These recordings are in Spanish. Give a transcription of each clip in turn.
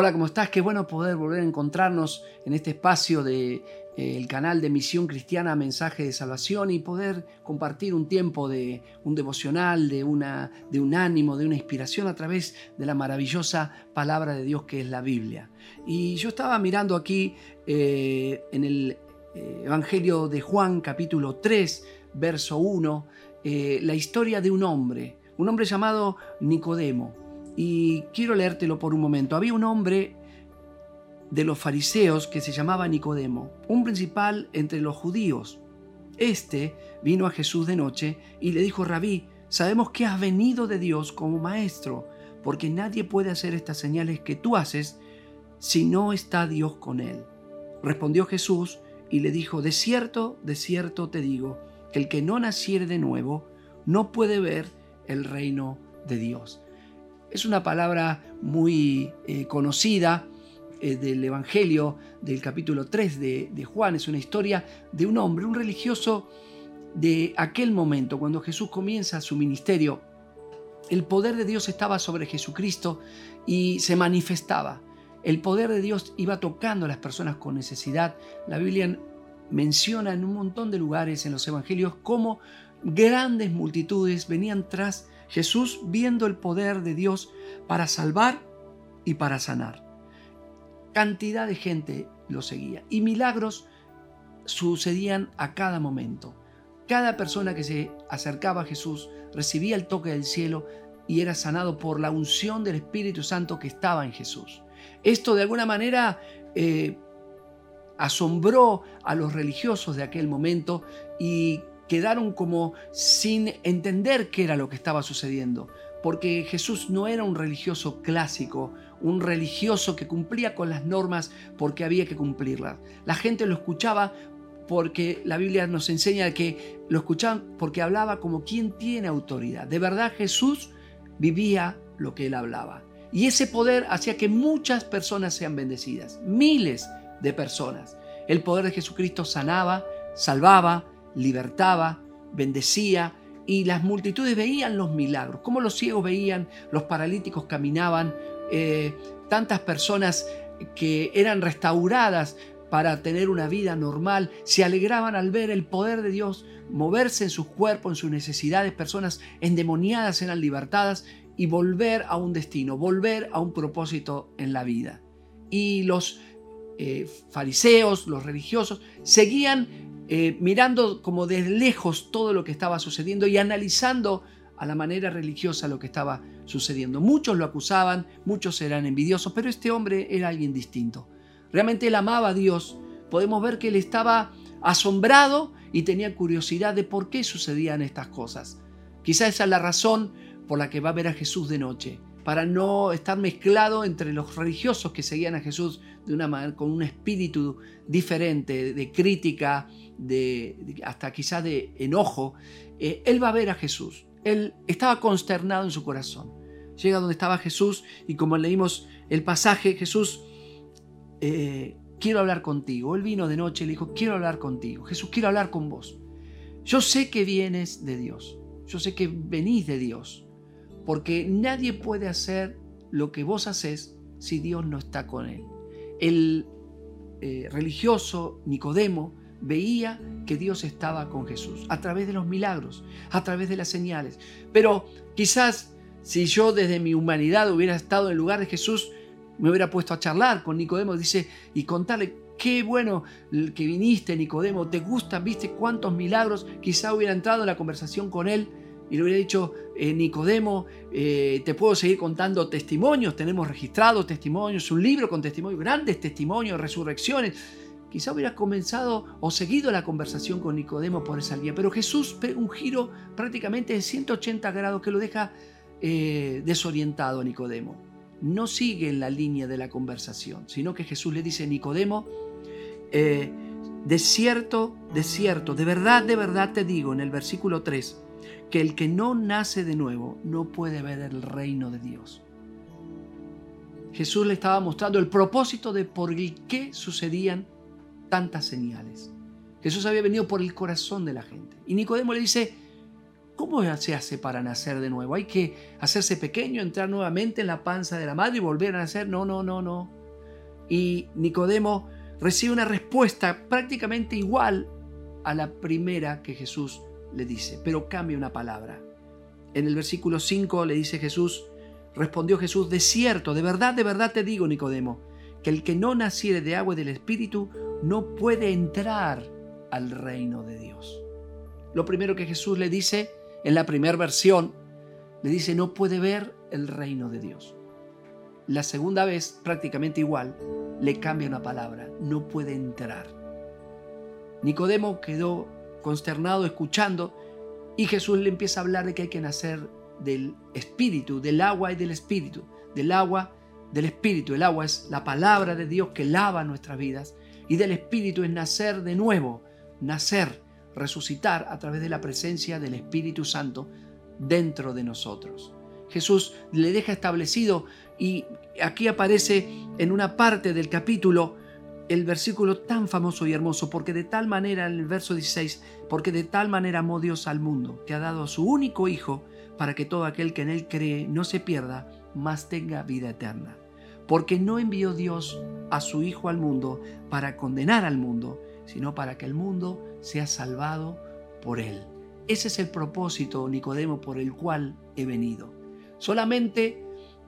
Hola, ¿cómo estás? Qué bueno poder volver a encontrarnos en este espacio del de, eh, canal de Misión Cristiana Mensaje de Salvación y poder compartir un tiempo de un devocional, de, una, de un ánimo, de una inspiración a través de la maravillosa palabra de Dios que es la Biblia. Y yo estaba mirando aquí eh, en el eh, Evangelio de Juan capítulo 3, verso 1, la historia de un hombre, un hombre llamado Nicodemo y quiero leértelo por un momento. Había un hombre de los fariseos que se llamaba Nicodemo, un principal entre los judíos. Este vino a Jesús de noche y le dijo, Rabí, sabemos que has venido de Dios como maestro, porque nadie puede hacer estas señales que tú haces si no está Dios con él. Respondió Jesús y le dijo, de cierto, de cierto te digo, que el que no naciere de nuevo no puede ver el reino de Dios. Es una palabra muy eh, conocida eh, del Evangelio del capítulo 3 de, de Juan. Es una historia de un hombre, un religioso de aquel momento, cuando Jesús comienza su ministerio. El poder de Dios estaba sobre Jesucristo y se manifestaba. El poder de Dios iba tocando a las personas con necesidad. La Biblia menciona en un montón de lugares en los evangelios cómo grandes multitudes venían tras Jesús viendo el poder de Dios para salvar y para sanar. Cantidad de gente lo seguía y milagros sucedían a cada momento. Cada persona que se acercaba a Jesús recibía el toque del cielo y era sanado por la unción del Espíritu Santo que estaba en Jesús. Esto de alguna manera eh, asombró a los religiosos de aquel momento y quedaron como sin entender qué era lo que estaba sucediendo, porque Jesús no era un religioso clásico, un religioso que cumplía con las normas porque había que cumplirlas. La gente lo escuchaba porque la Biblia nos enseña que lo escuchaban porque hablaba como quien tiene autoridad. De verdad Jesús vivía lo que él hablaba. Y ese poder hacía que muchas personas sean bendecidas, miles de personas. El poder de Jesucristo sanaba, salvaba, libertaba, bendecía y las multitudes veían los milagros, como los ciegos veían, los paralíticos caminaban, eh, tantas personas que eran restauradas para tener una vida normal, se alegraban al ver el poder de Dios moverse en sus cuerpos, en sus necesidades, personas endemoniadas eran libertadas y volver a un destino, volver a un propósito en la vida. Y los eh, fariseos, los religiosos, seguían eh, mirando como de lejos todo lo que estaba sucediendo y analizando a la manera religiosa lo que estaba sucediendo. Muchos lo acusaban, muchos eran envidiosos, pero este hombre era alguien distinto. Realmente él amaba a Dios. Podemos ver que él estaba asombrado y tenía curiosidad de por qué sucedían estas cosas. Quizá esa es la razón por la que va a ver a Jesús de noche, para no estar mezclado entre los religiosos que seguían a Jesús de una manera, con un espíritu diferente, de crítica, de, hasta quizás de enojo, eh, él va a ver a Jesús. Él estaba consternado en su corazón. Llega donde estaba Jesús y como leímos el pasaje, Jesús, eh, quiero hablar contigo. Él vino de noche y le dijo, quiero hablar contigo. Jesús, quiero hablar con vos. Yo sé que vienes de Dios. Yo sé que venís de Dios. Porque nadie puede hacer lo que vos haces si Dios no está con él. El eh, religioso Nicodemo veía que Dios estaba con Jesús a través de los milagros, a través de las señales. Pero quizás si yo desde mi humanidad hubiera estado en lugar de Jesús, me hubiera puesto a charlar con Nicodemo, dice, y contarle, qué bueno que viniste, Nicodemo, te gustan, viste cuántos milagros, quizá hubiera entrado en la conversación con él y le hubiera dicho, eh, Nicodemo, eh, te puedo seguir contando testimonios, tenemos registrados testimonios, un libro con testimonios, grandes testimonios, resurrecciones quizá hubiera comenzado o seguido la conversación con Nicodemo por esa línea, pero Jesús pega un giro prácticamente de 180 grados que lo deja eh, desorientado a Nicodemo. No sigue en la línea de la conversación, sino que Jesús le dice, Nicodemo, de cierto, de cierto, de verdad, de verdad te digo en el versículo 3, que el que no nace de nuevo no puede ver el reino de Dios. Jesús le estaba mostrando el propósito de por el qué sucedían tantas señales. Jesús había venido por el corazón de la gente. Y Nicodemo le dice, ¿Cómo se hace para nacer de nuevo? ¿Hay que hacerse pequeño, entrar nuevamente en la panza de la madre y volver a nacer? No, no, no, no. Y Nicodemo recibe una respuesta prácticamente igual a la primera que Jesús le dice, pero cambia una palabra. En el versículo 5 le dice Jesús, respondió Jesús, de cierto, de verdad, de verdad te digo, Nicodemo, que el que no naciere de agua y del Espíritu no puede entrar al reino de Dios. Lo primero que Jesús le dice en la primera versión, le dice, no puede ver el reino de Dios. La segunda vez, prácticamente igual, le cambia una palabra, no puede entrar. Nicodemo quedó consternado escuchando y Jesús le empieza a hablar de que hay que nacer del espíritu, del agua y del espíritu, del agua, del espíritu. El agua es la palabra de Dios que lava nuestras vidas y del espíritu es nacer de nuevo, nacer resucitar a través de la presencia del Espíritu Santo dentro de nosotros. Jesús le deja establecido y aquí aparece en una parte del capítulo el versículo tan famoso y hermoso, porque de tal manera, en el verso 16, porque de tal manera amó Dios al mundo, que ha dado a su único Hijo, para que todo aquel que en él cree no se pierda, mas tenga vida eterna. Porque no envió Dios a su Hijo al mundo para condenar al mundo, sino para que el mundo sea salvado por Él. Ese es el propósito, Nicodemo, por el cual he venido. Solamente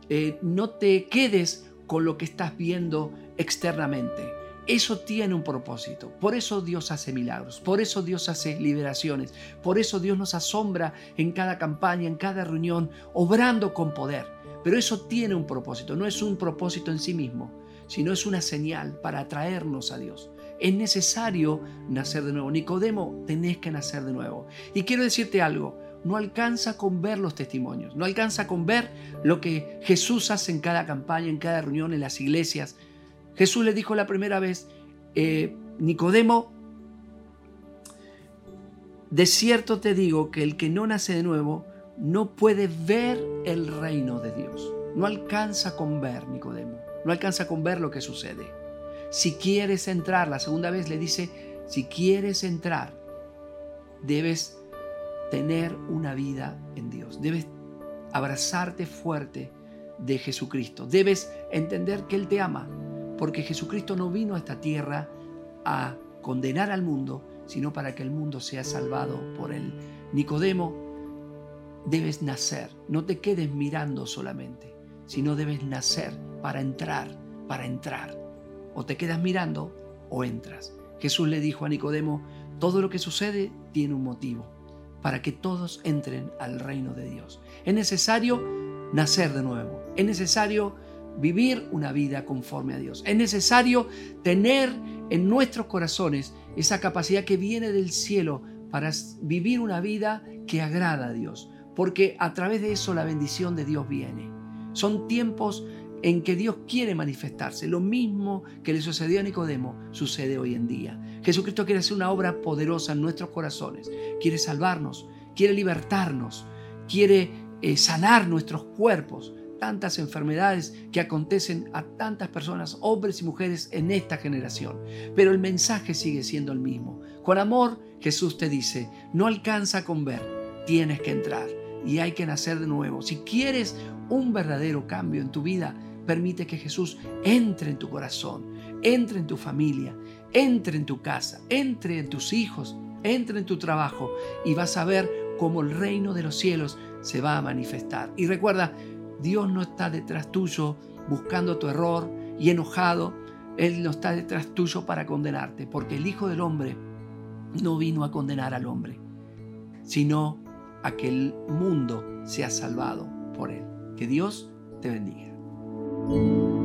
eh, no te quedes con lo que estás viendo externamente. Eso tiene un propósito. Por eso Dios hace milagros, por eso Dios hace liberaciones, por eso Dios nos asombra en cada campaña, en cada reunión, obrando con poder. Pero eso tiene un propósito, no es un propósito en sí mismo, sino es una señal para atraernos a Dios. Es necesario nacer de nuevo. Nicodemo, tenés que nacer de nuevo. Y quiero decirte algo, no alcanza con ver los testimonios, no alcanza con ver lo que Jesús hace en cada campaña, en cada reunión, en las iglesias. Jesús le dijo la primera vez, eh, Nicodemo, de cierto te digo que el que no nace de nuevo no puede ver el reino de Dios. No alcanza con ver, Nicodemo, no alcanza con ver lo que sucede. Si quieres entrar, la segunda vez le dice, si quieres entrar, debes tener una vida en Dios. Debes abrazarte fuerte de Jesucristo. Debes entender que Él te ama, porque Jesucristo no vino a esta tierra a condenar al mundo, sino para que el mundo sea salvado por Él. Nicodemo, debes nacer. No te quedes mirando solamente, sino debes nacer para entrar, para entrar. O te quedas mirando o entras. Jesús le dijo a Nicodemo, todo lo que sucede tiene un motivo, para que todos entren al reino de Dios. Es necesario nacer de nuevo, es necesario vivir una vida conforme a Dios, es necesario tener en nuestros corazones esa capacidad que viene del cielo para vivir una vida que agrada a Dios, porque a través de eso la bendición de Dios viene. Son tiempos en que Dios quiere manifestarse. Lo mismo que le sucedió a Nicodemo sucede hoy en día. Jesucristo quiere hacer una obra poderosa en nuestros corazones. Quiere salvarnos, quiere libertarnos, quiere eh, sanar nuestros cuerpos. Tantas enfermedades que acontecen a tantas personas, hombres y mujeres en esta generación. Pero el mensaje sigue siendo el mismo. Con amor, Jesús te dice, no alcanza con ver, tienes que entrar y hay que nacer de nuevo. Si quieres un verdadero cambio en tu vida, Permite que Jesús entre en tu corazón, entre en tu familia, entre en tu casa, entre en tus hijos, entre en tu trabajo y vas a ver cómo el reino de los cielos se va a manifestar. Y recuerda, Dios no está detrás tuyo buscando tu error y enojado. Él no está detrás tuyo para condenarte, porque el Hijo del Hombre no vino a condenar al hombre, sino a que el mundo sea salvado por él. Que Dios te bendiga. Música